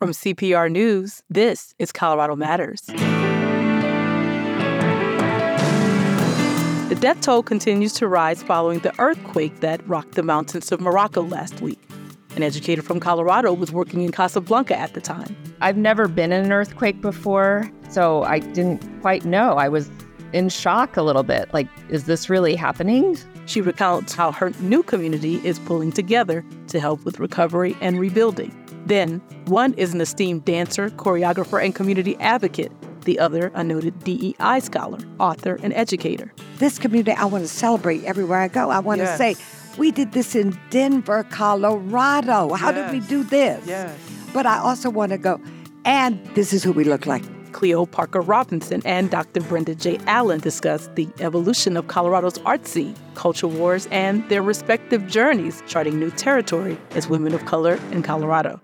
From CPR News, this is Colorado Matters. The death toll continues to rise following the earthquake that rocked the mountains of Morocco last week. An educator from Colorado was working in Casablanca at the time. I've never been in an earthquake before, so I didn't quite know. I was in shock a little bit. Like, is this really happening? She recounts how her new community is pulling together to help with recovery and rebuilding. Then, one is an esteemed dancer, choreographer, and community advocate. The other, a noted DEI scholar, author, and educator. This community I want to celebrate everywhere I go. I want yes. to say, we did this in Denver, Colorado. How yes. did we do this? Yes. But I also want to go, and this is who we look like. Cleo Parker Robinson and Dr. Brenda J. Allen discussed the evolution of Colorado's art scene, culture wars, and their respective journeys charting new territory as women of color in Colorado.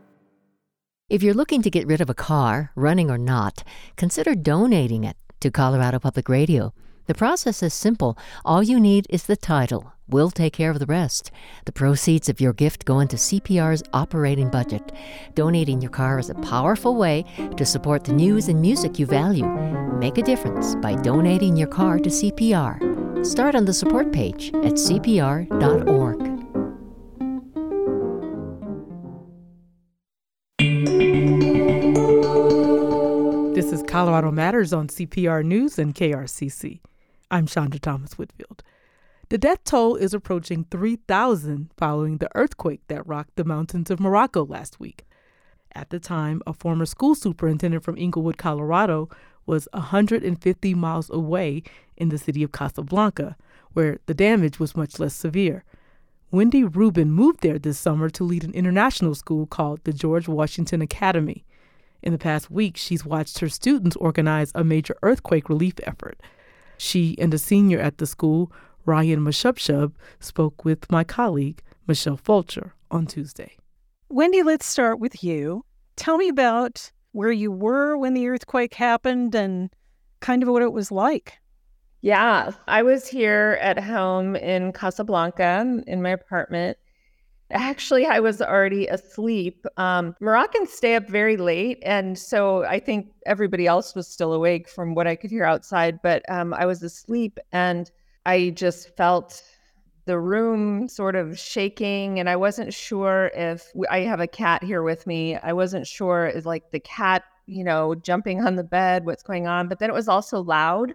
If you're looking to get rid of a car, running or not, consider donating it to Colorado Public Radio. The process is simple. All you need is the title. We'll take care of the rest. The proceeds of your gift go into CPR's operating budget. Donating your car is a powerful way to support the news and music you value. Make a difference by donating your car to CPR. Start on the support page at cpr.org. This is Colorado Matters on CPR News and KRCC. I'm Chandra Thomas Whitfield. The death toll is approaching 3,000 following the earthquake that rocked the mountains of Morocco last week. At the time, a former school superintendent from Englewood, Colorado, was 150 miles away in the city of Casablanca, where the damage was much less severe. Wendy Rubin moved there this summer to lead an international school called the George Washington Academy. In the past week, she's watched her students organize a major earthquake relief effort. She and a senior at the school, Ryan Mashubshub, spoke with my colleague, Michelle Fulcher, on Tuesday. Wendy, let's start with you. Tell me about where you were when the earthquake happened and kind of what it was like. Yeah, I was here at home in Casablanca in my apartment. Actually, I was already asleep. Um, Moroccans stay up very late. And so I think everybody else was still awake from what I could hear outside. But um, I was asleep and I just felt the room sort of shaking. And I wasn't sure if I have a cat here with me. I wasn't sure is like the cat, you know, jumping on the bed, what's going on. But then it was also loud.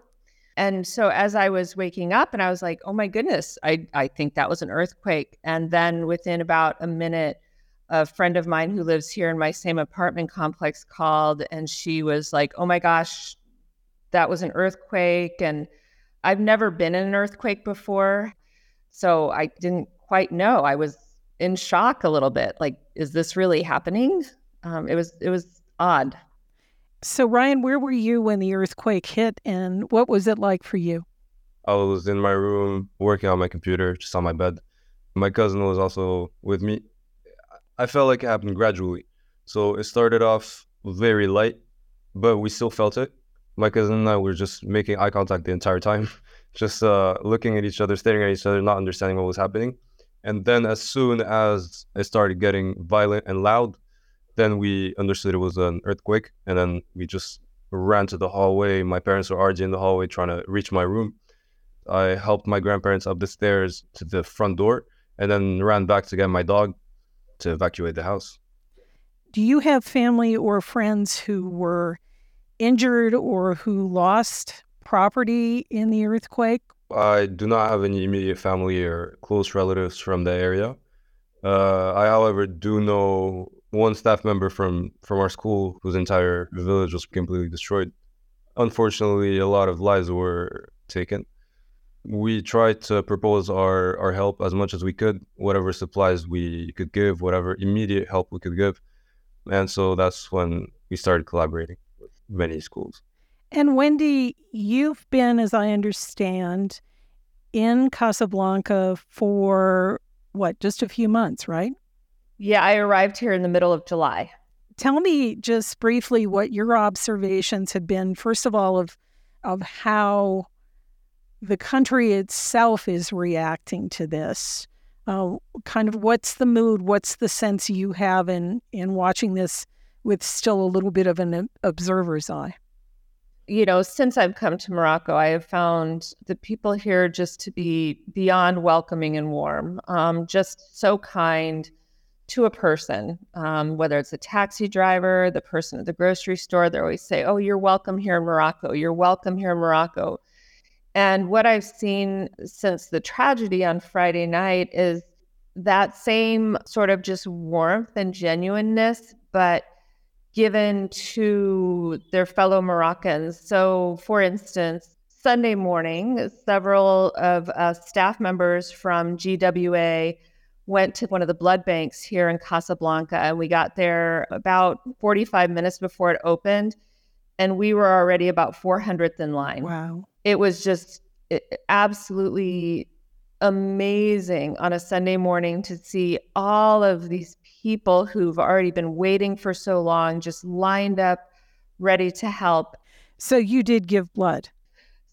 And so as I was waking up and I was like, oh my goodness, I, I think that was an earthquake. And then within about a minute, a friend of mine who lives here in my same apartment complex called and she was like, oh my gosh, that was an earthquake. And I've never been in an earthquake before. So I didn't quite know. I was in shock a little bit. Like, is this really happening? Um, it was it was odd. So, Ryan, where were you when the earthquake hit, and what was it like for you? I was in my room working on my computer, just on my bed. My cousin was also with me. I felt like it happened gradually. So it started off very light, but we still felt it. My cousin and I were just making eye contact the entire time, just uh, looking at each other, staring at each other, not understanding what was happening. And then, as soon as it started getting violent and loud, then we understood it was an earthquake, and then we just ran to the hallway. My parents were already in the hallway trying to reach my room. I helped my grandparents up the stairs to the front door, and then ran back to get my dog to evacuate the house. Do you have family or friends who were injured or who lost property in the earthquake? I do not have any immediate family or close relatives from the area. Uh, I, however, do know one staff member from from our school whose entire village was completely destroyed. Unfortunately, a lot of lives were taken. We tried to propose our, our help as much as we could, whatever supplies we could give, whatever immediate help we could give. And so that's when we started collaborating with many schools. And Wendy, you've been, as I understand, in Casablanca for what, just a few months, right? Yeah, I arrived here in the middle of July. Tell me just briefly what your observations have been, first of all, of of how the country itself is reacting to this. Uh, kind of what's the mood? What's the sense you have in in watching this with still a little bit of an observer's eye? You know, since I've come to Morocco, I have found the people here just to be beyond welcoming and warm, um, just so kind to a person, um, whether it's a taxi driver, the person at the grocery store, they always say, Oh, you're welcome here in Morocco. You're welcome here in Morocco. And what I've seen since the tragedy on Friday night is that same sort of just warmth and genuineness, but given to their fellow Moroccans. So, for instance, Sunday morning, several of uh, staff members from GWA went to one of the blood banks here in Casablanca, and we got there about 45 minutes before it opened, and we were already about 400th in line. Wow. It was just absolutely amazing on a Sunday morning to see all of these people who've already been waiting for so long just lined up ready to help. So you did give blood.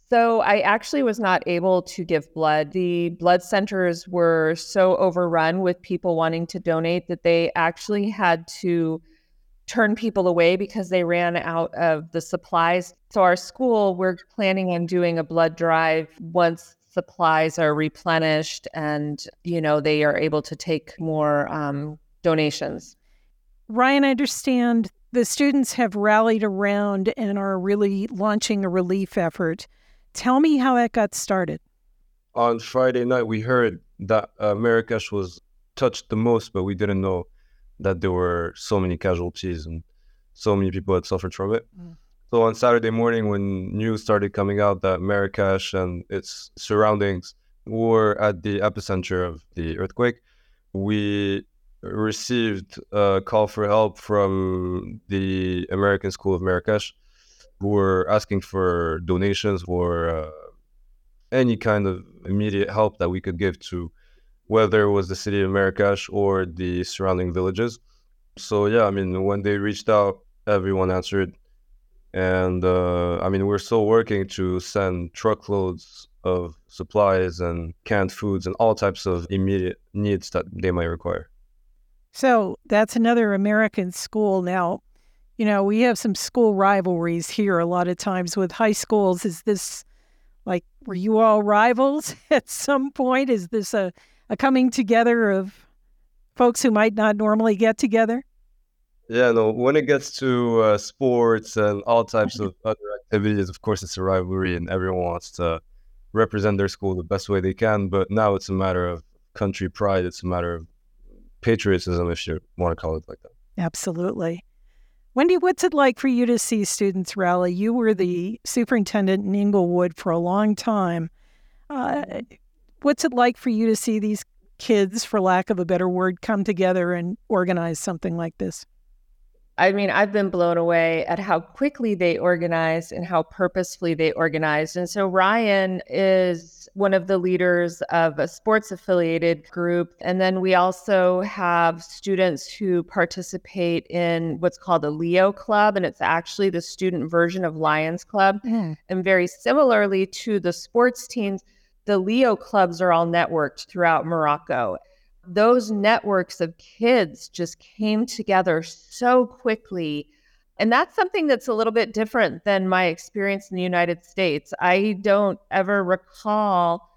So I actually was not able to give blood. The blood centers were so overrun with people wanting to donate that they actually had to turn people away because they ran out of the supplies. So our school, we're planning on doing a blood drive once supplies are replenished and you know they are able to take more um, donations. Ryan, I understand the students have rallied around and are really launching a relief effort. Tell me how that got started. On Friday night, we heard that uh, Marrakesh was touched the most, but we didn't know that there were so many casualties and so many people had suffered from it. Mm. So on Saturday morning, when news started coming out that Marrakesh and its surroundings were at the epicenter of the earthquake, we received a call for help from the American School of Marrakesh were asking for donations or uh, any kind of immediate help that we could give to whether it was the city of Marrakesh or the surrounding villages. So yeah, I mean, when they reached out, everyone answered, and uh, I mean, we're still working to send truckloads of supplies and canned foods and all types of immediate needs that they might require. So that's another American school now you know, we have some school rivalries here a lot of times with high schools. Is this like, were you all rivals at some point? Is this a, a coming together of folks who might not normally get together? Yeah, no, when it gets to uh, sports and all types of other activities, of course, it's a rivalry and everyone wants to represent their school the best way they can. But now it's a matter of country pride, it's a matter of patriotism, if you want to call it like that. Absolutely. Wendy, what's it like for you to see students rally? You were the superintendent in Englewood for a long time. Uh, what's it like for you to see these kids, for lack of a better word, come together and organize something like this? I mean, I've been blown away at how quickly they organized and how purposefully they organized. And so Ryan is one of the leaders of a sports affiliated group. And then we also have students who participate in what's called the Leo Club. And it's actually the student version of Lions Club. Mm. And very similarly to the sports teams, the Leo clubs are all networked throughout Morocco those networks of kids just came together so quickly. And that's something that's a little bit different than my experience in the United States. I don't ever recall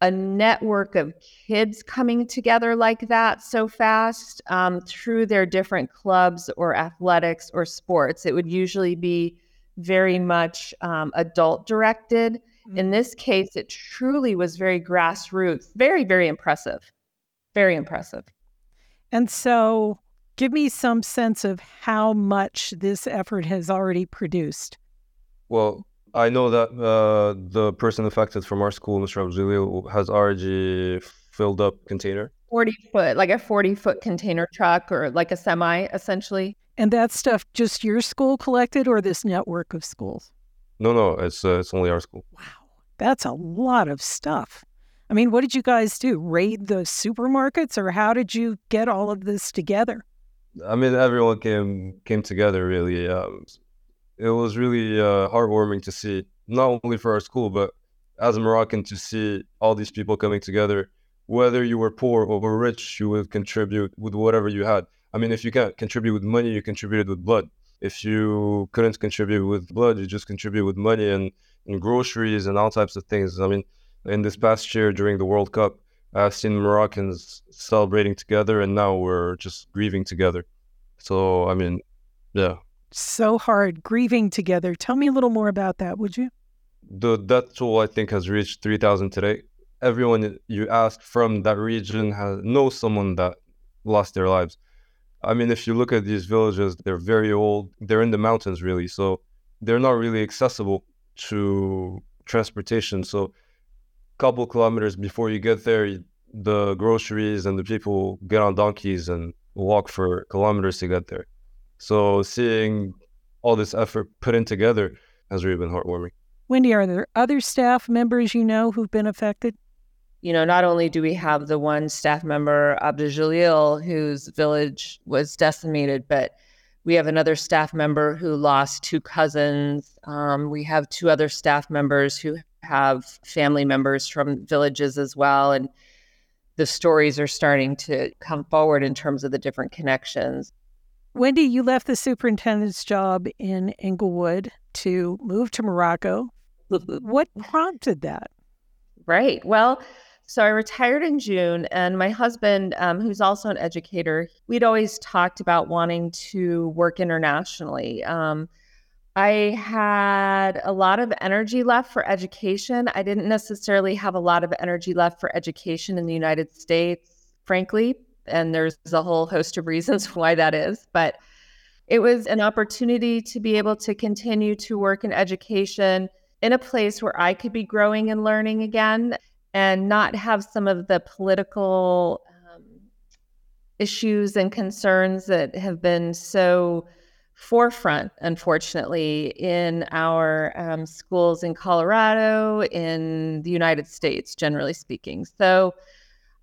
a network of kids coming together like that so fast um, through their different clubs or athletics or sports. It would usually be very much um, adult directed. Mm-hmm. In this case, it truly was very grassroots, very, very impressive. Very impressive. And so, give me some sense of how much this effort has already produced. Well, I know that uh, the person affected from our school, Mr. Abdulio, has already filled up container. 40 foot, like a 40 foot container truck or like a semi, essentially. And that stuff just your school collected or this network of schools? No, no, it's uh, it's only our school. Wow. That's a lot of stuff. I mean, what did you guys do? Raid the supermarkets, or how did you get all of this together? I mean, everyone came came together. Really, um, it was really uh, heartwarming to see, not only for our school, but as a Moroccan, to see all these people coming together. Whether you were poor or rich, you would contribute with whatever you had. I mean, if you can't contribute with money, you contributed with blood. If you couldn't contribute with blood, you just contribute with money and, and groceries and all types of things. I mean, in this past year during the World Cup, uh, I've seen Moroccans celebrating together, and now we're just grieving together. So, I mean, yeah. So hard grieving together. Tell me a little more about that, would you? The death toll, I think, has reached 3,000 today. Everyone you ask from that region has knows someone that lost their lives. I mean, if you look at these villages, they're very old. They're in the mountains, really. So they're not really accessible to transportation. So couple kilometers before you get there, the groceries and the people get on donkeys and walk for kilometers to get there. So seeing all this effort put in together has really been heartwarming. Wendy, are there other staff members you know who've been affected? You know, not only do we have the one staff member, Abdul Jalil, whose village was decimated, but we have another staff member who lost two cousins. Um, we have two other staff members who have family members from villages as well. And the stories are starting to come forward in terms of the different connections. Wendy, you left the superintendent's job in Englewood to move to Morocco. what prompted that? Right. Well, so I retired in June, and my husband, um, who's also an educator, we'd always talked about wanting to work internationally. Um, I had a lot of energy left for education. I didn't necessarily have a lot of energy left for education in the United States, frankly. And there's a whole host of reasons why that is. But it was an opportunity to be able to continue to work in education in a place where I could be growing and learning again and not have some of the political um, issues and concerns that have been so forefront, unfortunately, in our um, schools in Colorado, in the United States, generally speaking. So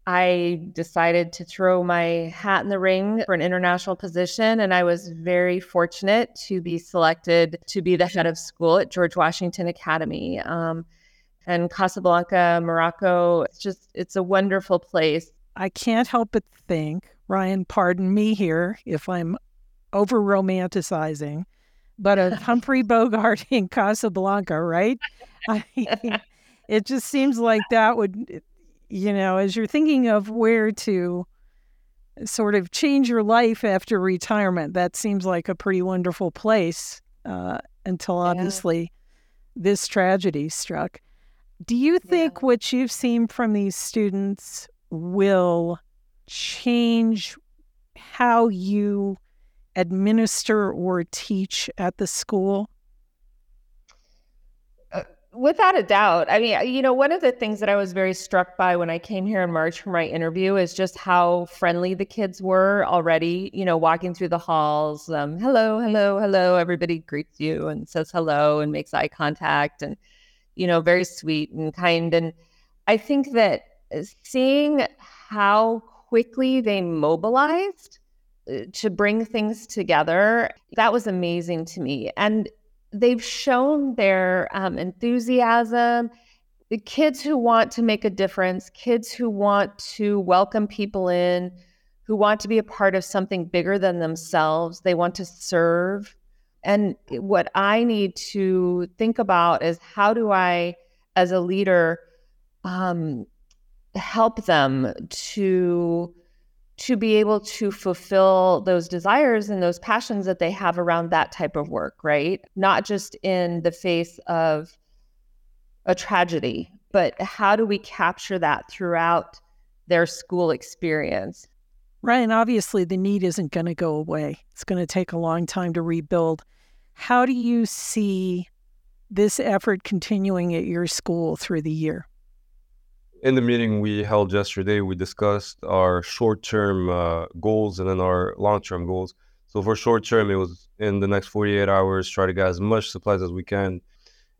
I decided to throw my hat in the ring for an international position, and I was very fortunate to be selected to be the head of school at George Washington Academy. Um, and Casablanca, Morocco, it's just, it's a wonderful place. I can't help but think, Ryan, pardon me here if I'm over romanticizing, but a Humphrey Bogart in Casablanca, right? I it just seems like that would, you know, as you're thinking of where to sort of change your life after retirement, that seems like a pretty wonderful place uh, until obviously yeah. this tragedy struck. Do you think yeah. what you've seen from these students will change how you administer or teach at the school? Uh, without a doubt. I mean, you know, one of the things that I was very struck by when I came here in March for my interview is just how friendly the kids were already, you know, walking through the halls. Um, hello, hello, hello. Everybody greets you and says hello and makes eye contact and, you know, very sweet and kind. And I think that uh, seeing how quickly they mobilized to bring things together. That was amazing to me. And they've shown their um, enthusiasm. The kids who want to make a difference, kids who want to welcome people in, who want to be a part of something bigger than themselves, they want to serve. And what I need to think about is how do I, as a leader, um, help them to to be able to fulfill those desires and those passions that they have around that type of work, right? Not just in the face of a tragedy, but how do we capture that throughout their school experience? Right. And obviously the need isn't going to go away. It's going to take a long time to rebuild. How do you see this effort continuing at your school through the year? In the meeting we held yesterday, we discussed our short term uh, goals and then our long term goals. So for short term, it was in the next 48 hours, try to get as much supplies as we can.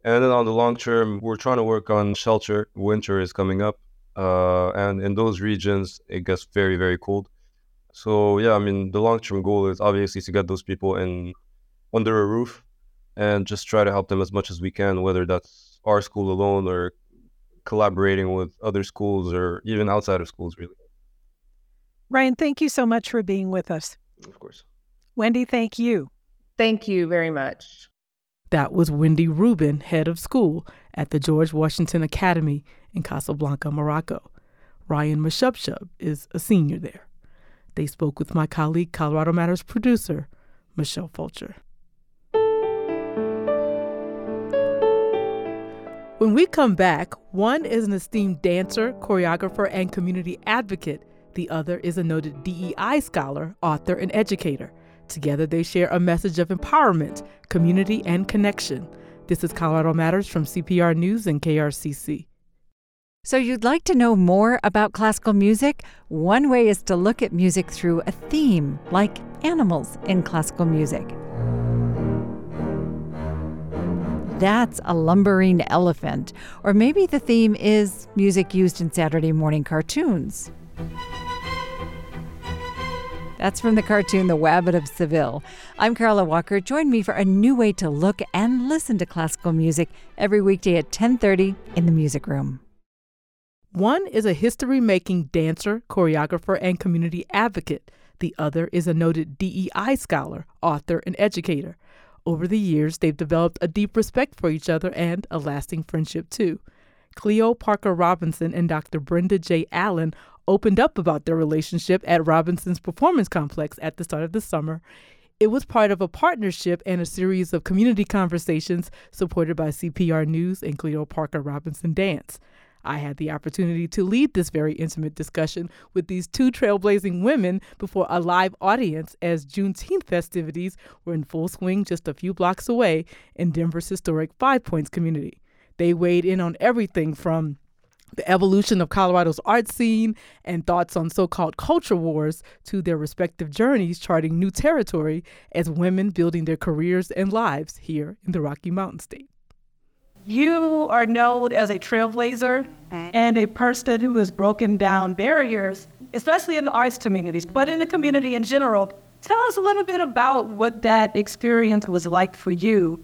And then on the long term, we're trying to work on shelter. Winter is coming up. Uh, and in those regions, it gets very, very cold. So yeah, I mean, the long term goal is obviously to get those people in under a roof and just try to help them as much as we can, whether that's our school alone or collaborating with other schools or even outside of schools, really. Ryan, thank you so much for being with us. Of course. Wendy, thank you. Thank you very much. That was Wendy Rubin, head of school at the George Washington Academy in Casablanca, Morocco. Ryan Mashubshub is a senior there. They spoke with my colleague, Colorado Matters producer, Michelle Fulcher. When we come back, one is an esteemed dancer, choreographer, and community advocate. The other is a noted DEI scholar, author, and educator. Together, they share a message of empowerment, community, and connection. This is Colorado Matters from CPR News and KRCC. So, you'd like to know more about classical music? One way is to look at music through a theme, like animals in classical music. That's a lumbering elephant. Or maybe the theme is music used in Saturday morning cartoons. That's from the cartoon The Wabbit of Seville. I'm Carla Walker. Join me for a new way to look and listen to classical music every weekday at 10:30 in the Music Room. One is a history making dancer, choreographer, and community advocate. The other is a noted DEI scholar, author, and educator. Over the years, they've developed a deep respect for each other and a lasting friendship, too. Cleo Parker Robinson and Dr. Brenda J. Allen opened up about their relationship at Robinson's Performance Complex at the start of the summer. It was part of a partnership and a series of community conversations supported by CPR News and Cleo Parker Robinson Dance. I had the opportunity to lead this very intimate discussion with these two trailblazing women before a live audience as Juneteenth festivities were in full swing just a few blocks away in Denver's historic Five Points community. They weighed in on everything from the evolution of Colorado's art scene and thoughts on so called culture wars to their respective journeys charting new territory as women building their careers and lives here in the Rocky Mountain State. You are known as a trailblazer and a person who has broken down barriers, especially in the arts communities, but in the community in general. Tell us a little bit about what that experience was like for you.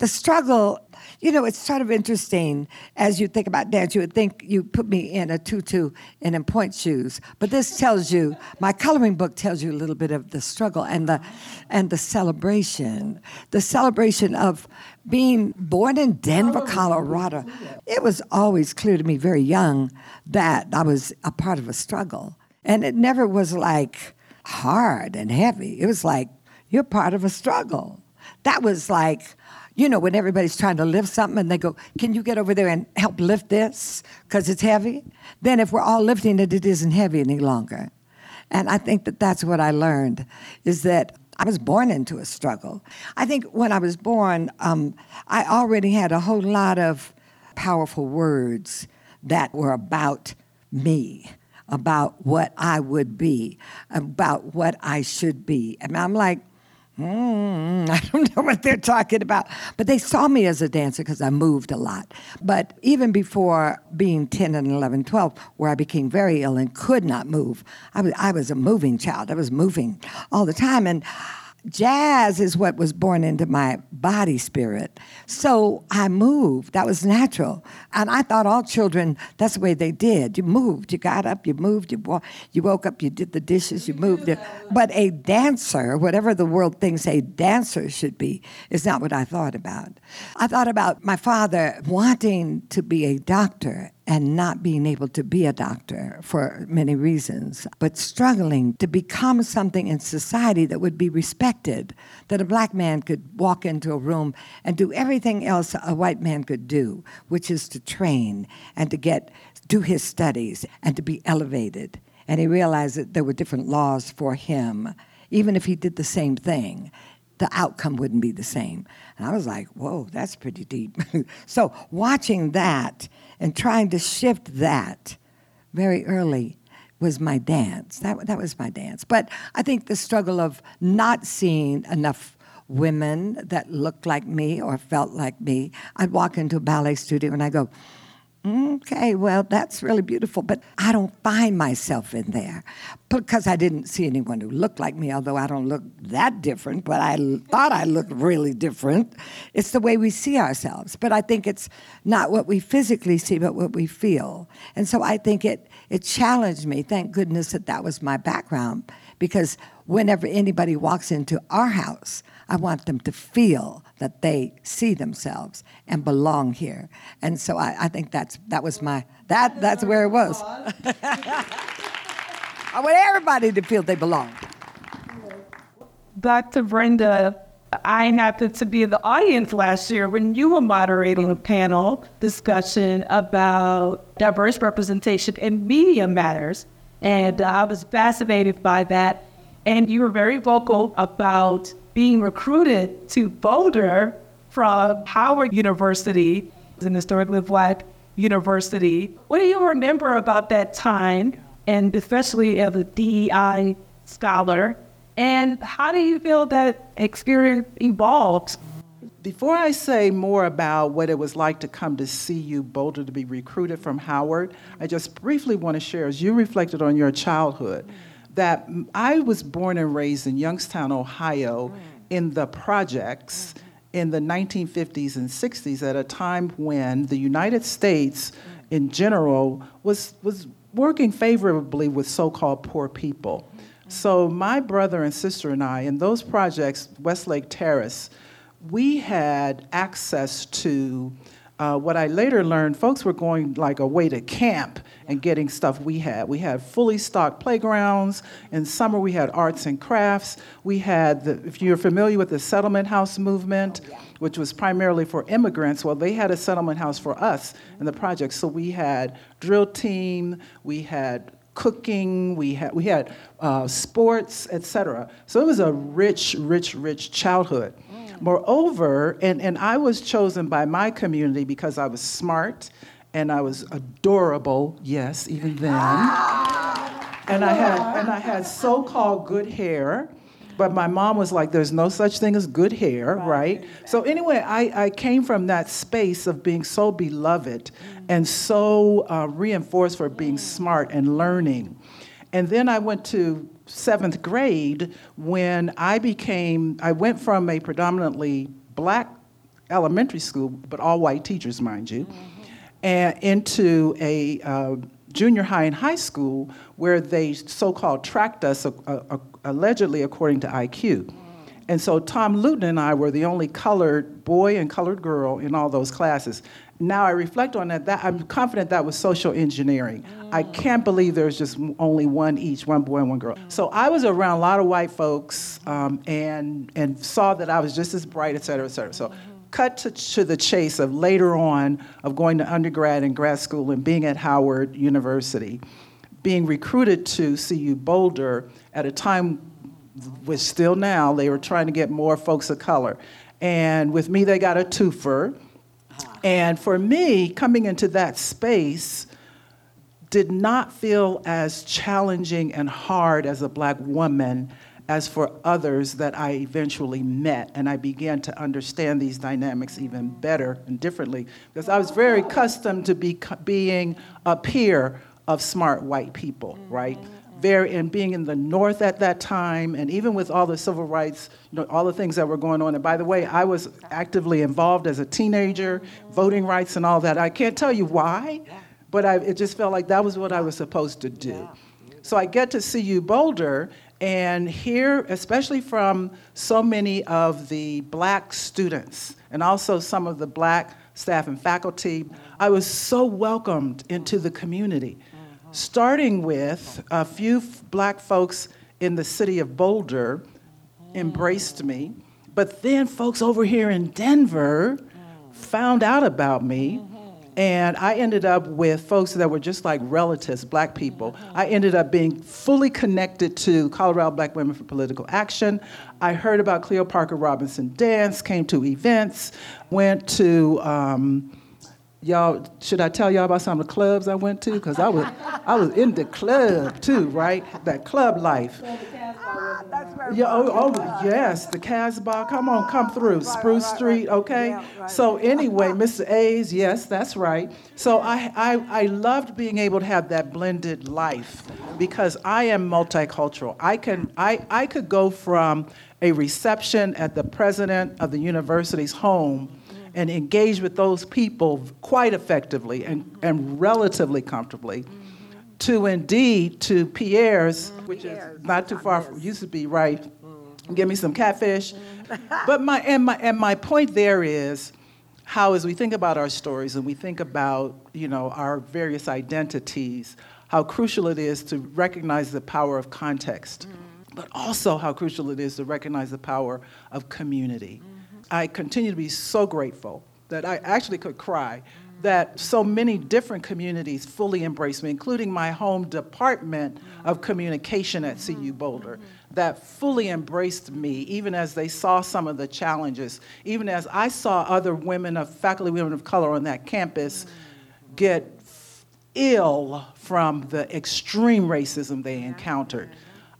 The struggle, you know, it's sort of interesting as you think about dance. You would think you put me in a tutu and in pointe shoes, but this tells you. My coloring book tells you a little bit of the struggle and the and the celebration, the celebration of being born in Denver, oh, Colorado, it was always clear to me very young that I was a part of a struggle. And it never was like hard and heavy. It was like, you're part of a struggle. That was like, you know, when everybody's trying to lift something and they go, Can you get over there and help lift this? Because it's heavy. Then if we're all lifting it, it isn't heavy any longer. And I think that that's what I learned is that I was born into a struggle. I think when I was born, um, I already had a whole lot of powerful words that were about me, about what I would be, about what I should be. And I'm like, Mm, I don't know what they're talking about. But they saw me as a dancer because I moved a lot. But even before being 10 and 11, 12, where I became very ill and could not move, I was, I was a moving child. I was moving all the time. And jazz is what was born into my body spirit. So I moved. That was natural. And I thought all children, that's the way they did. You moved. You got up, you moved, you, you woke up, you did the dishes, you moved. It. But a dancer, whatever the world thinks a dancer should be, is not what I thought about. I thought about my father wanting to be a doctor and not being able to be a doctor for many reasons, but struggling to become something in society that would be respected, that a black man could walk into a room and do everything else a white man could do, which is to train and to get do his studies and to be elevated. And he realized that there were different laws for him, even if he did the same thing the outcome wouldn't be the same. And I was like, whoa, that's pretty deep. so watching that and trying to shift that very early was my dance. That, that was my dance. But I think the struggle of not seeing enough women that looked like me or felt like me, I'd walk into a ballet studio and I go, Okay, well, that's really beautiful, but I don't find myself in there because I didn't see anyone who looked like me, although I don't look that different, but I thought I looked really different. It's the way we see ourselves, but I think it's not what we physically see, but what we feel. And so I think it, it challenged me. Thank goodness that that was my background because whenever anybody walks into our house, I want them to feel that they see themselves and belong here. And so I, I think that's that was my that that's where it was. I want everybody to feel they belong. Dr. Brenda, I happened to be in the audience last year when you were moderating a panel discussion about diverse representation in media matters. And I was fascinated by that. And you were very vocal about being recruited to Boulder from Howard University, an historically black university. What do you remember about that time, and especially as a DEI scholar? And how do you feel that experience evolved? Before I say more about what it was like to come to CU Boulder to be recruited from Howard, I just briefly want to share, as you reflected on your childhood, that I was born and raised in Youngstown, Ohio, in the projects mm-hmm. in the 1950s and 60s at a time when the United States in general was, was working favorably with so called poor people. Mm-hmm. So, my brother and sister and I, in those projects, Westlake Terrace, we had access to uh, what I later learned, folks were going like away to camp and getting stuff we had. We had fully stocked playgrounds. In summer, we had arts and crafts. We had, the, if you're familiar with the settlement house movement, which was primarily for immigrants, well, they had a settlement house for us in the project. So we had drill team, we had cooking, we had, we had uh, sports, etc. So it was a rich, rich, rich childhood. Moreover, and, and I was chosen by my community because I was smart and I was adorable, yes, even then. And I had and I had so-called good hair. But my mom was like, there's no such thing as good hair, right? So, anyway, I, I came from that space of being so beloved and so uh, reinforced for being smart and learning. And then I went to seventh grade when I became, I went from a predominantly black elementary school, but all white teachers, mind you, mm-hmm. and into a uh, junior high and high school where they so called tracked us, uh, uh, allegedly according to IQ. Mm. And so Tom Luton and I were the only colored boy and colored girl in all those classes now I reflect on that, that I'm confident that was social engineering. Mm. I can't believe there's just only one each, one boy and one girl. So I was around a lot of white folks um, and and saw that I was just as bright, et cetera, et cetera. So mm-hmm. cut to, to the chase of later on of going to undergrad and grad school and being at Howard University, being recruited to CU Boulder at a time, which still now, they were trying to get more folks of color. And with me, they got a twofer ah. and for me, coming into that space did not feel as challenging and hard as a black woman as for others that I eventually met. And I began to understand these dynamics even better and differently because I was very accustomed to be, being a peer of smart white people, right? Mm. Very and being in the north at that time and even with all the civil rights you know all the things that were going on. And by the way i was actively involved as a teenager voting rights and all that. I can't tell you why but I, it just felt like that was what i was supposed to do. So i get to CU Boulder and hear especially from so many of the black students and also some of the black staff and faculty i was so welcomed into the community starting with a few black folks in the city of Boulder embraced me, but then folks over here in Denver found out about me. And I ended up with folks that were just like relatives, black people. I ended up being fully connected to Colorado Black Women for Political Action. I heard about Cleo Parker Robinson Dance, came to events, went to um, y'all should I tell y'all about some of the clubs I went to? Because I was I was in the club too, right? That club life. Yeah, oh, oh yes, the Casbah. Come on, come through. Spruce Street, okay? So anyway, Mr. A's, yes, that's right. So I, I I loved being able to have that blended life because I am multicultural. I can I, I could go from a reception at the president of the university's home and engage with those people quite effectively and, and relatively comfortably to indeed to Pierre's, which Pierre's. is not too far from used to be right. Mm. Give me some catfish. Mm. but my and my and my point there is how as we think about our stories and we think about you know our various identities, how crucial it is to recognize the power of context. Mm but also how crucial it is to recognize the power of community. I continue to be so grateful that I actually could cry that so many different communities fully embraced me, including my home department of communication at CU Boulder, that fully embraced me, even as they saw some of the challenges, even as I saw other women of faculty women of color on that campus get ill from the extreme racism they encountered.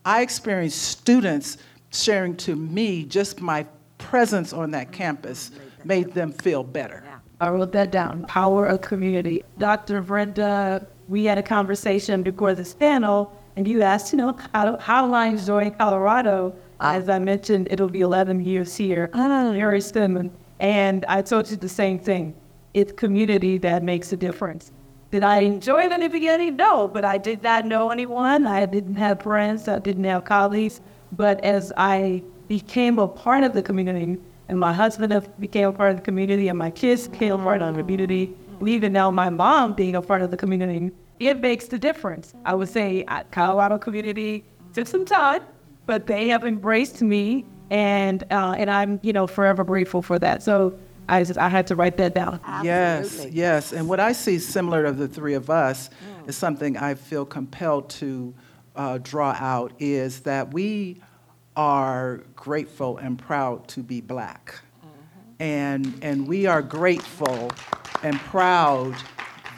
I experienced students sharing to me just my presence on that campus made them feel better. I wrote that down. Power of community. Dr. Brenda, we had a conversation before this panel, and you asked, you know, how, how do I enjoy Colorado? As I mentioned, it'll be 11 years here uh, very soon. And I told you the same thing. It's community that makes a difference. Did I enjoy it in the beginning? No, but I did not know anyone. I didn't have friends. I didn't have colleagues. But as I became a part of the community, and my husband became a part of the community, and my kids became a part of the community, and even now my mom being a part of the community, it makes the difference. I would say at Colorado community took some time, but they have embraced me, and uh, and I'm you know forever grateful for that. So I just I had to write that down. Yes, yes. And what I see similar of the three of us mm. is something I feel compelled to uh, draw out is that we are grateful and proud to be black. Mm-hmm. And, and we are grateful and proud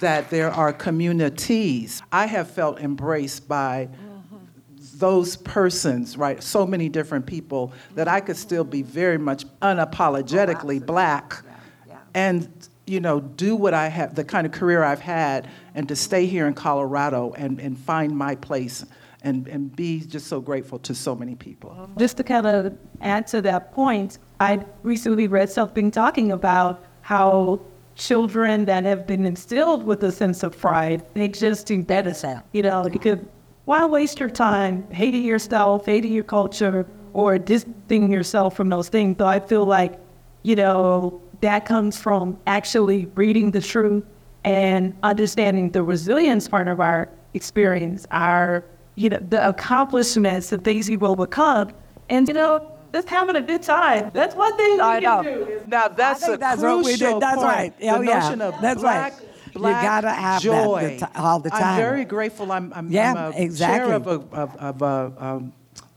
that there are communities. I have felt embraced by mm-hmm. those persons, right? So many different people that I could still be very much unapologetically oh, black yeah, yeah. and you know, do what I have, the kind of career I've had, and to stay here in Colorado and, and find my place and, and be just so grateful to so many people. Just to kind of add to that point, I recently read something talking about how children that have been instilled with a sense of pride, they just do better. You know, because why waste your time hating yourself, hating your culture, or distancing yourself from those things? So I feel like, you know, that comes from actually reading the truth and understanding the resilience part of our experience, our you know, the accomplishments, the things you will become. And, you know, just having a good time. That's one thing I know. Do. Now, that's a that's crucial what we did. That's point. right. Oh, the yeah. notion of that's black, right. Black you gotta have joy. that all the time. I'm very grateful. I'm, I'm, yeah, I'm a exactly. chair of, a, of, of a, um,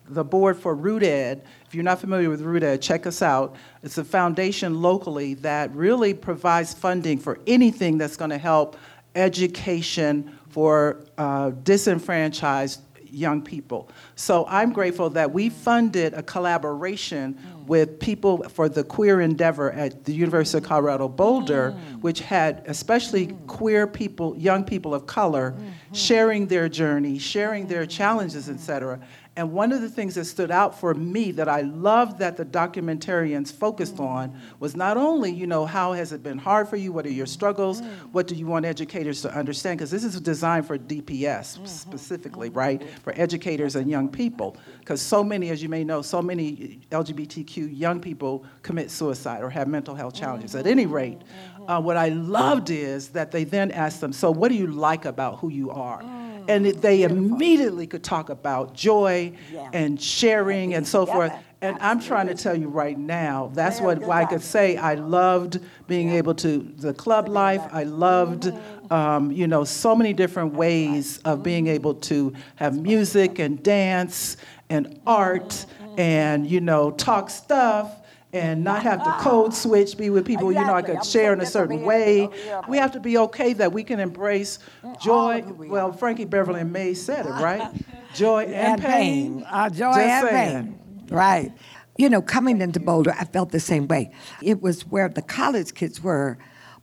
the board for Root-Ed. If you're not familiar with Root-Ed, check us out. It's a foundation locally that really provides funding for anything that's going to help education for uh, disenfranchised young people. So I'm grateful that we funded a collaboration. With people for the queer endeavor at the University of Colorado Boulder, mm. which had especially mm. queer people, young people of color, mm-hmm. sharing their journey, sharing their challenges, et cetera. And one of the things that stood out for me that I loved that the documentarians focused on was not only, you know, how has it been hard for you? What are your struggles? What do you want educators to understand? Because this is designed for DPS specifically, right? For educators and young people. Because so many, as you may know, so many LGBTQ young people commit suicide or have mental health challenges. At any rate, uh, what I loved is that they then asked them, so what do you like about who you are? and it, they immediately could talk about joy yeah. and sharing and so forth. And I'm trying to tell you right now, that's what I could say. I loved being able to the club life. I loved, um, you know, so many different ways of being able to have music and dance and art and you know talk stuff and not have to code switch, be with people, exactly. you know, I could share in a certain way. We have to be okay that we can embrace joy. Well, Frankie Beverly and Maze said it, right? Joy and, and pain. pain. Uh, joy Just and saying. pain. Right. You know, coming into Boulder, I felt the same way. It was where the college kids were,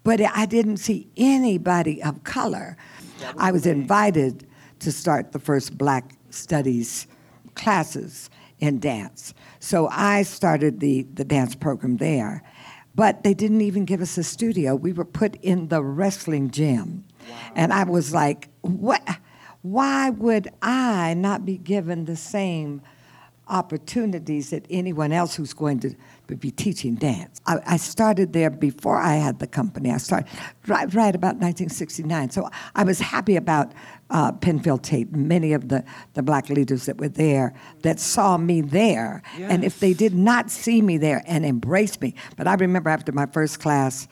but I didn't see anybody of color. I was invited to start the first Black Studies classes in dance. So I started the, the dance program there. But they didn't even give us a studio. We were put in the wrestling gym. Wow. And I was like, what? why would I not be given the same opportunities that anyone else who's going to be teaching dance? I, I started there before I had the company. I started right, right about 1969. So I was happy about uh, Penfield Tate, many of the, the black leaders that were there that saw me there. Yes. And if they did not see me there and embrace me, but I remember after my first class,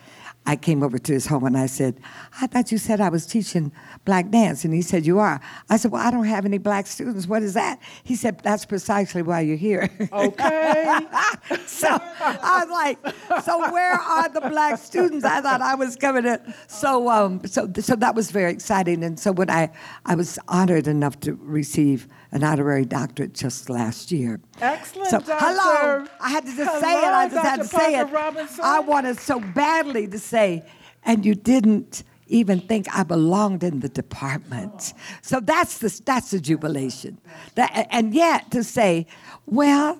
I came over to his home and I said, I thought you said I was teaching black dance. And he said, You are. I said, Well, I don't have any black students. What is that? He said, That's precisely why you're here. Okay. so I was like, So where are the black students? I thought I was coming to. So, um, so, so that was very exciting. And so when I, I was honored enough to receive an honorary doctorate just last year. Excellent, So, Dr. hello. I had to just say it. I Hello, just had to Dr. say it. Robinson. I wanted so badly to say, and you didn't even think I belonged in the department. So that's the that's the jubilation. That, and yet to say, well,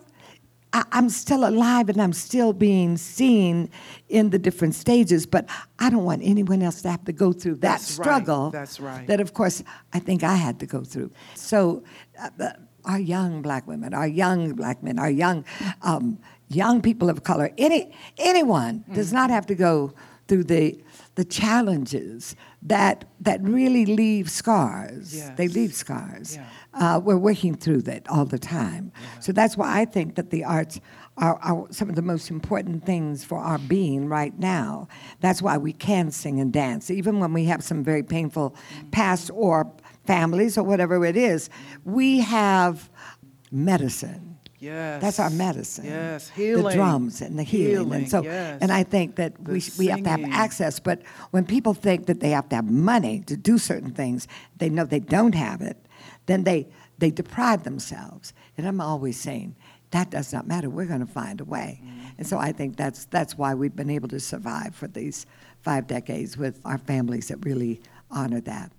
I, I'm still alive and I'm still being seen in the different stages, but I don't want anyone else to have to go through that That's right. struggle. That's right. That, of course, I think I had to go through. So, uh, our young black women, our young black men, our young um, young people of color, any anyone Mm-hmm. does not have to go through the the challenges that that really leave scars. They leave scars. Yeah. Uh, we're working through that all the time. So that's why I think that the arts are, are some of the most important things for our being right now. That's why we can sing and dance, even when we have some very painful past or families or whatever it is. We have medicine. Yes. That's our medicine. Yes, healing. The drums and the healing. Healing, and so, yes. and I think that The we, we have to have access. But when people think that they have to have money to do certain things, they know they don't have it, then they, they deprive themselves. And I'm always saying, that does not matter. We're going to find a way. Mm-hmm. And so I think that's, that's why we've been able to survive for these five decades with our families that really honor that.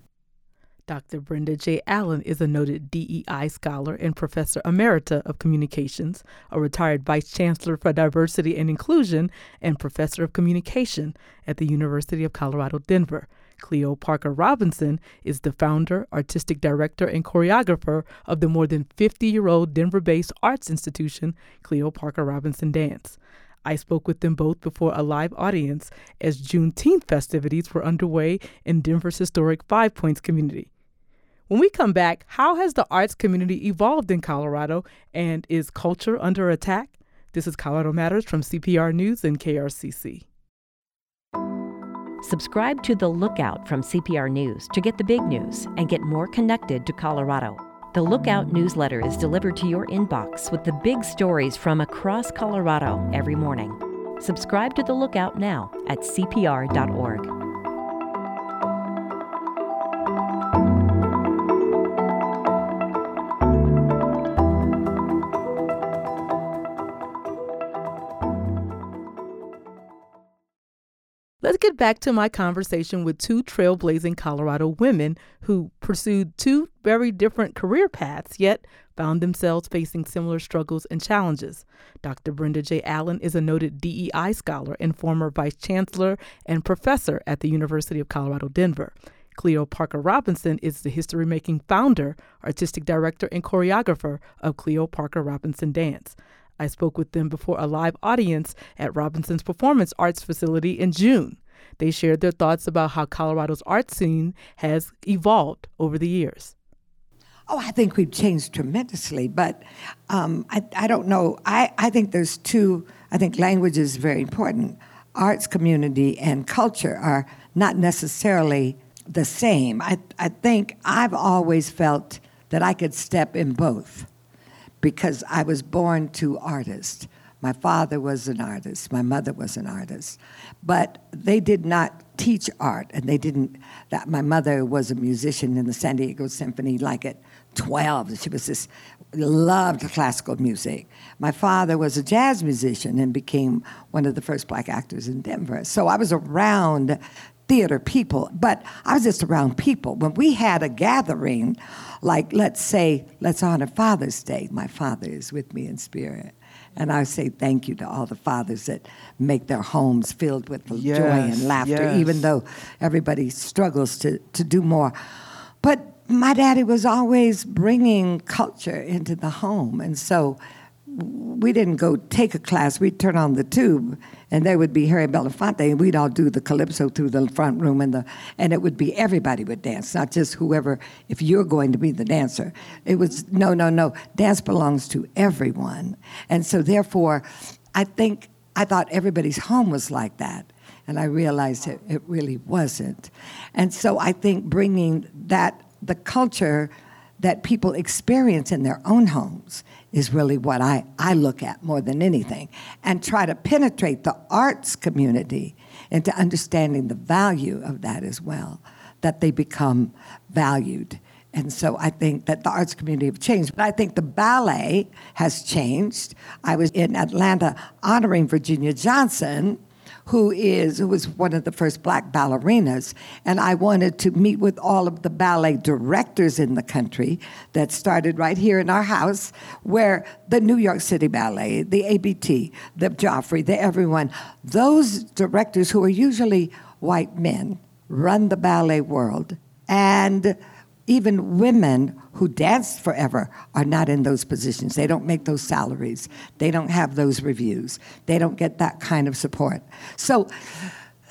Dr. Brenda J. Allen is a noted DEI scholar and professor emerita of communications, a retired vice chancellor for diversity and inclusion, and professor of communication at the University of Colorado Denver. Cleo Parker Robinson is the founder, artistic director, and choreographer of the more than 50 year old Denver based arts institution, Cleo Parker Robinson Dance. I spoke with them both before a live audience as Juneteenth festivities were underway in Denver's historic Five Points community. When we come back, how has the arts community evolved in Colorado and is culture under attack? This is Colorado Matters from CPR News and KRCC. Subscribe to The Lookout from CPR News to get the big news and get more connected to Colorado. The Lookout newsletter is delivered to your inbox with the big stories from across Colorado every morning. Subscribe to The Lookout now at CPR.org. Back to my conversation with two trailblazing Colorado women who pursued two very different career paths, yet found themselves facing similar struggles and challenges. Dr. Brenda J. Allen is a noted DEI scholar and former vice chancellor and professor at the University of Colorado Denver. Cleo Parker Robinson is the history making founder, artistic director, and choreographer of Cleo Parker Robinson Dance. I spoke with them before a live audience at Robinson's Performance Arts facility in June. They shared their thoughts about how Colorado's art scene has evolved over the years. Oh, I think we've changed tremendously, but um, I, I don't know. I, I think there's two, I think language is very important. Arts community and culture are not necessarily the same. I, I think I've always felt that I could step in both because I was born to artists. My father was an artist, my mother was an artist, but they did not teach art, and they didn't. That my mother was a musician in the San Diego Symphony, like at 12. She was just loved classical music. My father was a jazz musician and became one of the first black actors in Denver. So I was around theater people, but I was just around people. When we had a gathering, like let's say, let's honor Father's Day, my father is with me in spirit. And I say thank you to all the fathers that make their homes filled with joy and laughter, yes. even though everybody struggles to, to do more. But my daddy was always bringing culture into the home. And so we didn't go take a class. We'd turn on the tube, and there would be Harry Belafonte, and we'd all do the calypso through the front room, and the and it would be everybody would dance, not just whoever. If you're going to be the dancer, it was no, no, no. Dance belongs to everyone, and so therefore, I think I thought everybody's home was like that, and I realized it, it really wasn't, and so I think bringing that the culture that people experience in their own homes is really what I, I look at more than anything and try to penetrate the arts community into understanding the value of that as well, that they become valued. And so I think that the arts community have changed. But I think the ballet has changed. I was in Atlanta honoring Virginia Johnson who is who was one of the first black ballerinas. And i wanted to meet with all of the ballet directors in the country that started right here in our house where the new york city ballet the abt the joffrey the everyone. Those directors who are usually white men run the ballet world. And even women who danced forever are not in those positions. They don't make those salaries. They don't have those reviews. They don't get that kind of support. So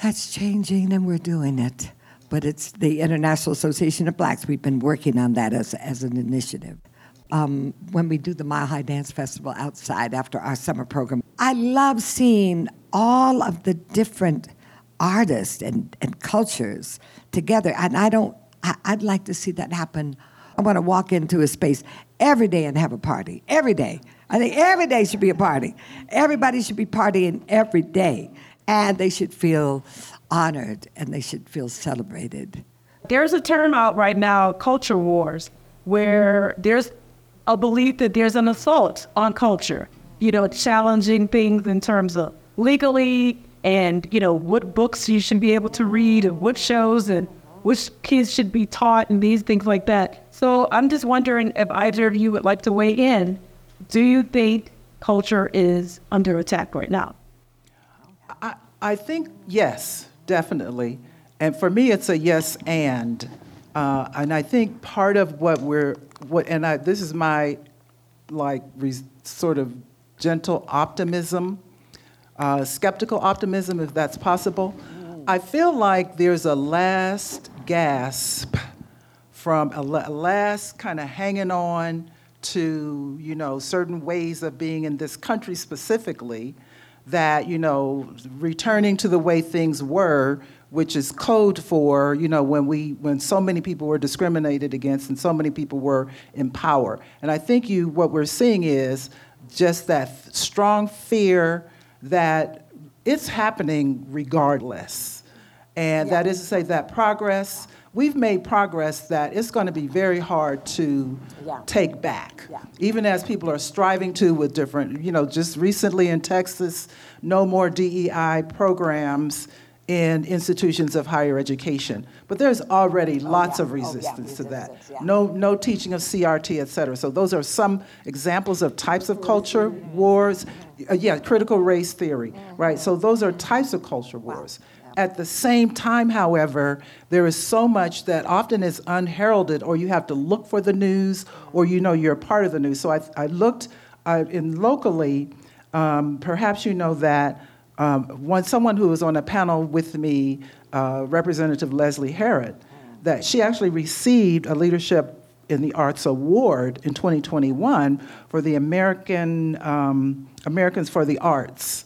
that's changing and we're doing it. But it's the International Association of Blacks. We've been working on that as, as an initiative. Um, when we do the Mile High Dance Festival outside after our summer program, I love seeing all of the different artists and, and cultures together. And I don't I, would like to see that happen. I want to walk into a space every day and have a party. Every day. I think every day should be a party. Everybody should be partying every day. And they should feel honored and they should feel celebrated. There's a term out right now, culture wars, where there's a belief that there's an assault on culture, you know, challenging things in terms of legally and, you know, what books you should be able to read and what shows and which kids should be taught and these things like that. So I'm just wondering if either of you would like to weigh in. Do you think culture is under attack right now? I, I think yes, definitely. And for me, it's a yes and. Uh, and I think part of what we're, what, and I, this is my like sort of gentle optimism, uh, skeptical optimism, if that's possible. I feel like there's a last gasp from a last kind of hanging on to you know certain ways of being in this country specifically that you know returning to the way things were which is code for you know when we when so many people were discriminated against and so many people were in power. And i think you what we're seeing is just that strong fear that it's happening regardless and yeah. that is to say that progress, we've made progress that it's going to be very hard to yeah. take back. Yeah. Even as people are striving to with different, you know, just recently in Texas, no more DEI programs in institutions of higher education. But there's already oh, lots of resistance oh, to that. No, no teaching of CRT, et cetera. So those are some examples of types of culture wars. Uh, yeah, critical race theory, right? So those are types of culture wars. At the same time, however, there is so much that often is unheralded, or you have to look for the news, or you know you're a part of the news. So I, I looked uh, in locally, um, perhaps you know that um, one, someone who was on a panel with me, uh, Representative Leslie Herod, that she actually received a Leadership in the Arts Award in 2021 for the American um, Americans for the Arts.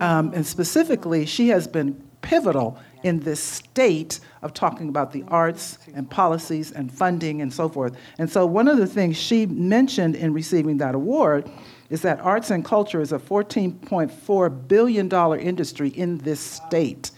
Um, and specifically, she has been pivotal in this state of talking about the arts and policies and funding and so forth. And so, one of the things she mentioned in receiving that award is that arts and culture is a $14.4 billion industry in this state.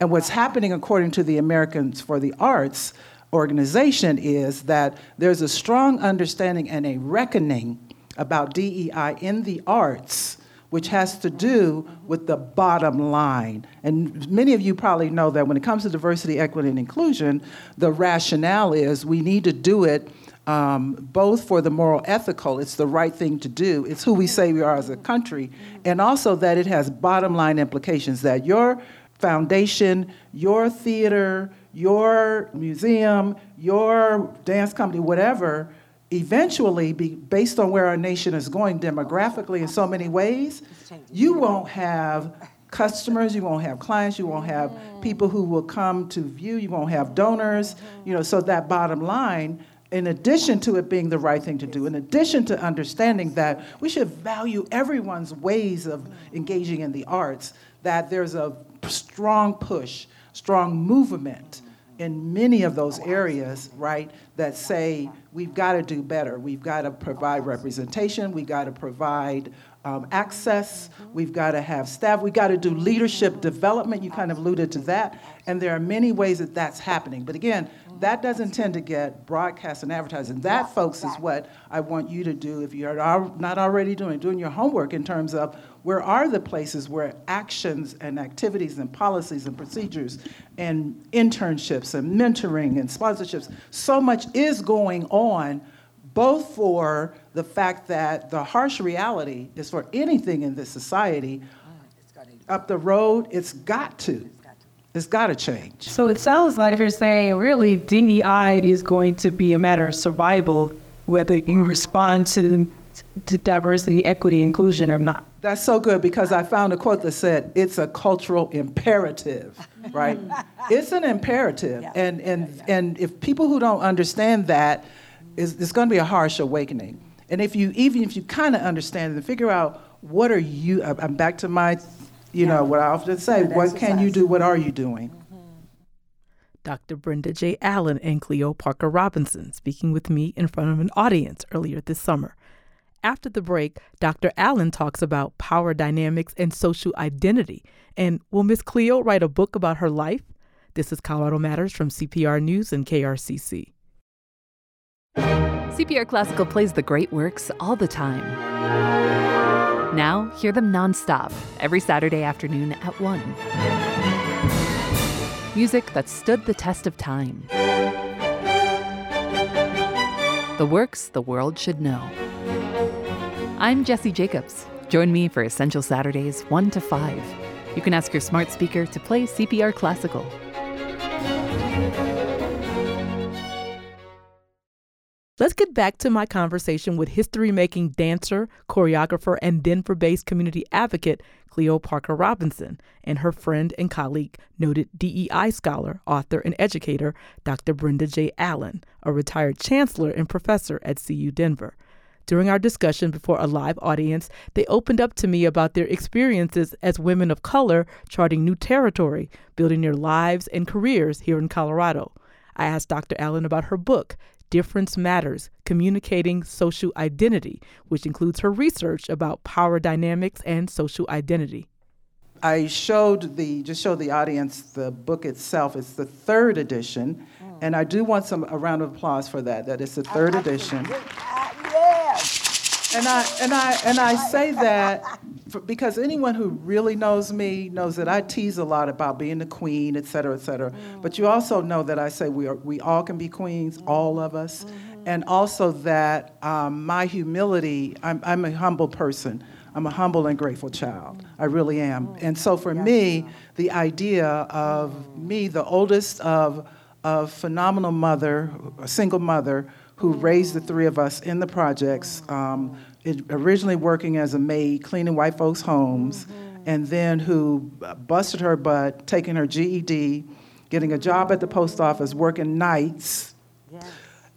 And what's happening, according to the Americans for the Arts organization, is that there's a strong understanding and a reckoning about DEI in the arts which has to do with the bottom line. And many of you probably know that when it comes to diversity, equity, and inclusion, the rationale is we need to do it um, both for the moral ethical, it's the right thing to do, it's who we say we are as a country, and also that it has bottom line implications that your foundation, your theater, your museum, your dance company, whatever, eventually, be, based on where our nation is going demographically in so many ways, you won't have customers, you won't have clients, you won't have people who will come to view, you won't have donors, you know, so that bottom line, in addition to it being the right thing to do, in addition to understanding that we should value everyone's ways of engaging in the arts, that there's a strong push, strong movement in many of those areas, right, that say we've got to do better. We've got to provide representation, we've got to provide um, access, we've got to have staff, we've got to do leadership development. You kind of alluded to that. And there are many ways that that's happening. But again, that doesn't tend to get broadcast and advertising. That, folks, is what I want you to do if you're not already doing, doing your homework in terms of where are the places where actions and activities and policies and procedures and internships and mentoring and sponsorships, so much is going on both for the fact that the harsh reality is for anything in this society, up the road, it's got to. It's got to change. So it sounds like you're saying really DEI is going to be a matter of survival, whether you respond to, to diversity, equity, inclusion or not. That's so good because I found a quote that said, it's a cultural imperative, mm-hmm. right? it's an imperative. And, and, and if people who don't understand that, it's, it's going to be a harsh awakening. And if you, even if you kind of understand it and figure out what are you, I'm back to my, you know, what I often say, what can you do, what are you doing? Mm-hmm. Dr. Brenda J. Allen and Cleo Parker Robinson speaking with me in front of an audience earlier this summer. After the break, Dr. Allen talks about power dynamics and social identity. And will Miss Cleo write a book about her life? This is Colorado Matters from CPR News and KRCC. CPR Classical plays the great works all the time. Now, hear them nonstop every Saturday afternoon at 1. Music that stood the test of time. The works the world should know. I'm Jesse Jacobs. Join me for Essential Saturdays 1 to 5. You can ask your smart speaker to play CPR Classical. Let's get back to my conversation with history making dancer, choreographer, and Denver based community advocate Cleo Parker Robinson and her friend and colleague, noted DEI scholar, author, and educator Dr. Brenda J. Allen, a retired chancellor and professor at CU Denver. During our discussion before a live audience, they opened up to me about their experiences as women of color charting new territory, building their lives and careers here in Colorado. I asked Dr. Allen about her book, Difference Matters Communicating Social Identity, which includes her research about power dynamics and social identity. I showed the just showed the audience the book itself. It's the third edition, mm. and I do want some a round of applause for that. That it's the third edition. And I and I and I say that for, because anyone who really knows me knows that I tease a lot about being the queen, et cetera, et cetera. Mm-hmm. But you also know that I say we are we all can be queens, mm-hmm. all of us, mm-hmm. and also that um, my humility. I'm I'm a humble person. I'm a humble and grateful child. I really am. And so for me, the idea of me, the oldest of of phenomenal mother, a single mother who raised the three of us in the projects, um, originally working as a maid, cleaning white folks' homes, mm-hmm. and then who busted her butt, taking her GED, getting a job at the post office, working nights. Yes.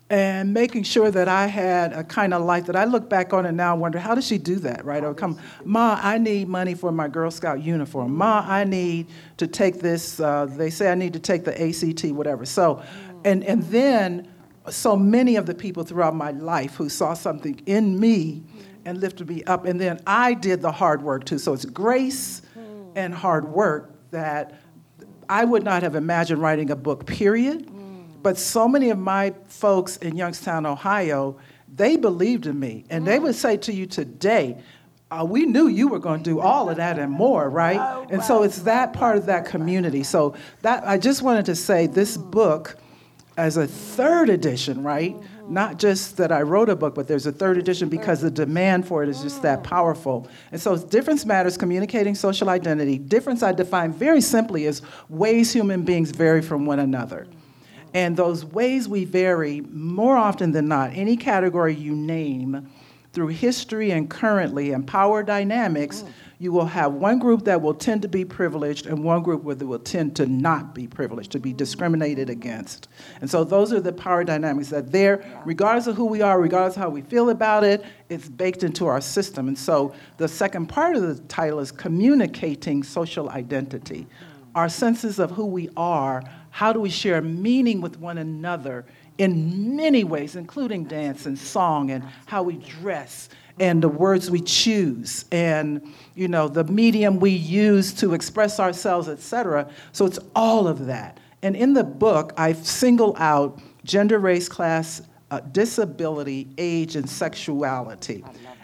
And making sure that I had a kind of life that I look back on and now wonder, how did she do that, right? Or come, Ma, I need money for my Girl Scout uniform. Ma, I need to take this, uh, they say I need to take the ACT, whatever. So, mm. and, and then so many of the people throughout my life who saw something in me and lifted me up. And then I did the hard work too. So it's grace and hard work that I would not have imagined writing a book, period. But so many of my folks in Youngstown, Ohio, they believed in me. And they would say to you today, uh, we knew you were going to do all of that and more, right? And so it's that part of that community. So that I just wanted to say this book as a third edition, right? not just that I wrote a book, but there's a third edition because the demand for it is just that powerful. And so difference matters, communicating social identity. Difference I define very simply as ways human beings vary from one another. And those ways we vary, more often than not, any category you name, through history and currently and power dynamics, you will have one group that will tend to be privileged and one group that will tend to not be privileged, to be discriminated against. And so those are the power dynamics that there, regardless of who we are, regardless of how we feel about it, it's baked into our system. And so the second part of the title is communicating social identity. Our senses of who we are, how do we share meaning with one another in many ways, including dance and song and how we dress and the words we choose and you know the medium we use to express ourselves etc so it's all of that. And in the book i single out gender race class uh, disability age and sexuality.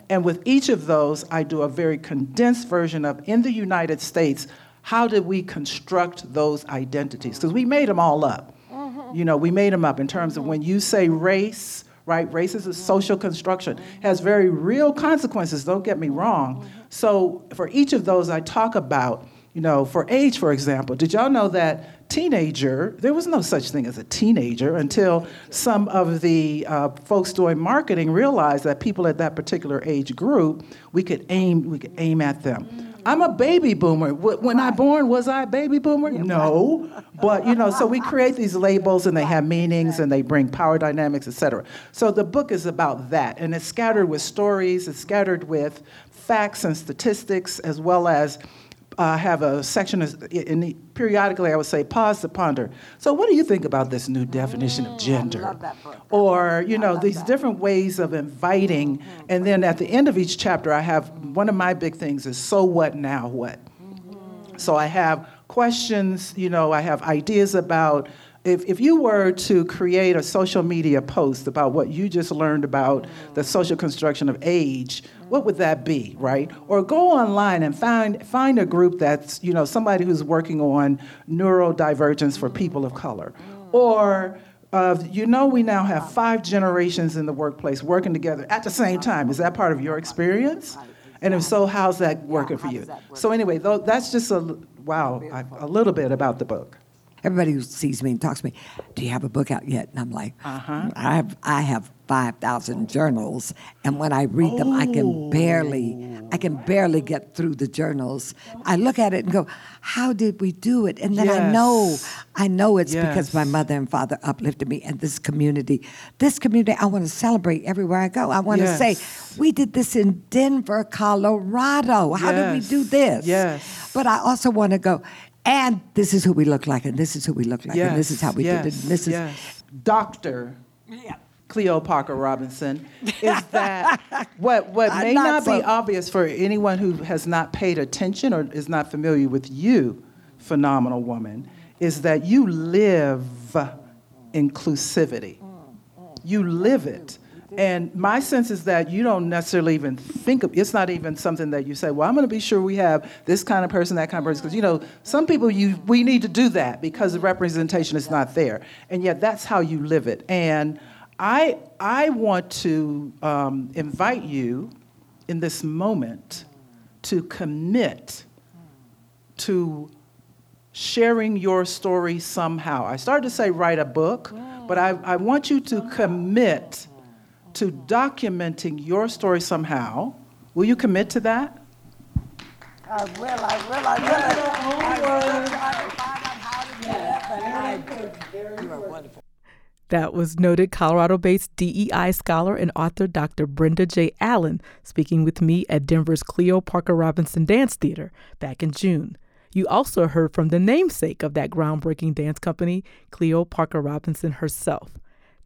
And with each of those i do a very condensed version of in the united states how did we construct those identities? Because we made them all up. You know we made them up in terms of when you say race right? Race is a social construction, has very real consequences, don't get me wrong. So for each of those, I talk about, you know, for age, for example, did y'all know that teenager, there was no such thing as a teenager until some of the uh, folks doing marketing realized that people at that particular age group, we could aim, we could aim at them. I'm a baby boomer. When I born, was I a baby boomer? No. But you know, so we create these labels and they have meanings and they bring power dynamics, etc. So the book is about that. And it's scattered with stories, it's scattered with facts and statistics, as well as uh, have a section in the, periodically I would say pause to ponder. So what do you think about this new definition of gender? Or you know these that. different ways of inviting, mm-hmm. and then at the end of each chapter I have one of my big things is so what now what. Mm-hmm. So I have questions. You know I have ideas about if, if you were to create a social media post about what you just learned about the social construction of age, what would that be, right? Or go online and find, find a group that's, you know, somebody who's working on neurodivergence for people of color. Or uh, you know, we now have five generations in the workplace working together at the same time. Is that part of your experience? And if so, how's that working for you? So, anyway, though that's just a wow, a little bit about the book everybody who sees me and talks to me, do you have a book out yet? And I'm like, uh-huh. I have, I have 5,000 journals. And when I read them, I can barely, I can barely get through the journals. I look at it and go, how did we do it? And then yes. I know, I know it's yes. because my mother and father uplifted me and this community. This community, I want to celebrate everywhere I go. I want yes. to say, we did this in Denver, Colorado. How did we do this? Yes. But I also want to go, and this is who we look like, and this is who we look like, yes, and this is how we yes, did it. And this yes. is Doctor yeah. Cleo Parker Robinson. Is that what what may not, not so. be obvious for anyone who has not paid attention or is not familiar with you, phenomenal woman, is that you live inclusivity. Mm, mm. You live it. And my sense is that you don't necessarily even think of it's not even something that you say, well, I'm going to be sure we have this kind of person, that kind of person. Because, you know, some people, you we need to do that because the representation is not there. And yet that's how you live it. And I, I want to um, invite you in this moment to commit to sharing your story somehow. I started to say write a book, but I, I want you to commit to documenting your story somehow. Will you commit to that? I will, I will, I will. I will. You are wonderful. That was noted Colorado based DEI scholar and author Dr. Brenda J. Allen speaking with me at Denver's Cleo Parker Robinson Dance Theater back in June. You also heard from the namesake of that groundbreaking dance company, Cleo Parker Robinson herself.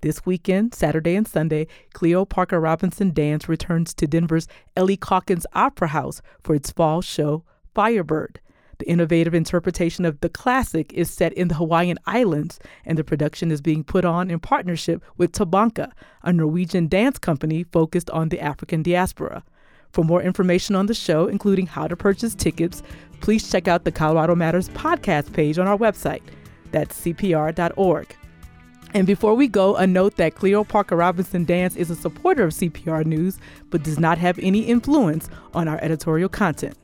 This weekend, Saturday and Sunday, Cleo Parker Robinson Dance returns to Denver's Ellie Caulkins Opera House for its fall show, Firebird. The innovative interpretation of the classic is set in the Hawaiian Islands, and the production is being put on in partnership with Tabanka, a Norwegian dance company focused on the African diaspora. For more information on the show, including how to purchase tickets, please check out the Colorado Matters podcast page on our website. That's cpr.org. And before we go, a note that Cleo Parker Robinson Dance is a supporter of CPR News, but does not have any influence on our editorial content.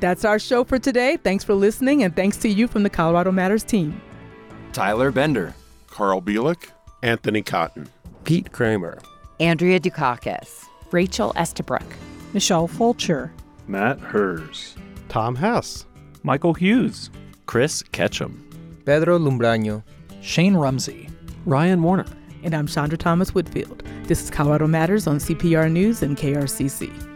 That's our show for today. Thanks for listening, and thanks to you from the Colorado Matters team. Tyler Bender, Carl Bielek, Anthony Cotton, Pete Kramer, Andrea Dukakis, Rachel Estabrook, Michelle Fulcher, Matt Hers, Tom Hess, Michael Hughes, Chris Ketchum, Pedro Lumbraño, Shane Rumsey, Ryan Warner. And I'm Chandra Thomas Whitfield. This is Colorado Matters on CPR News and KRCC.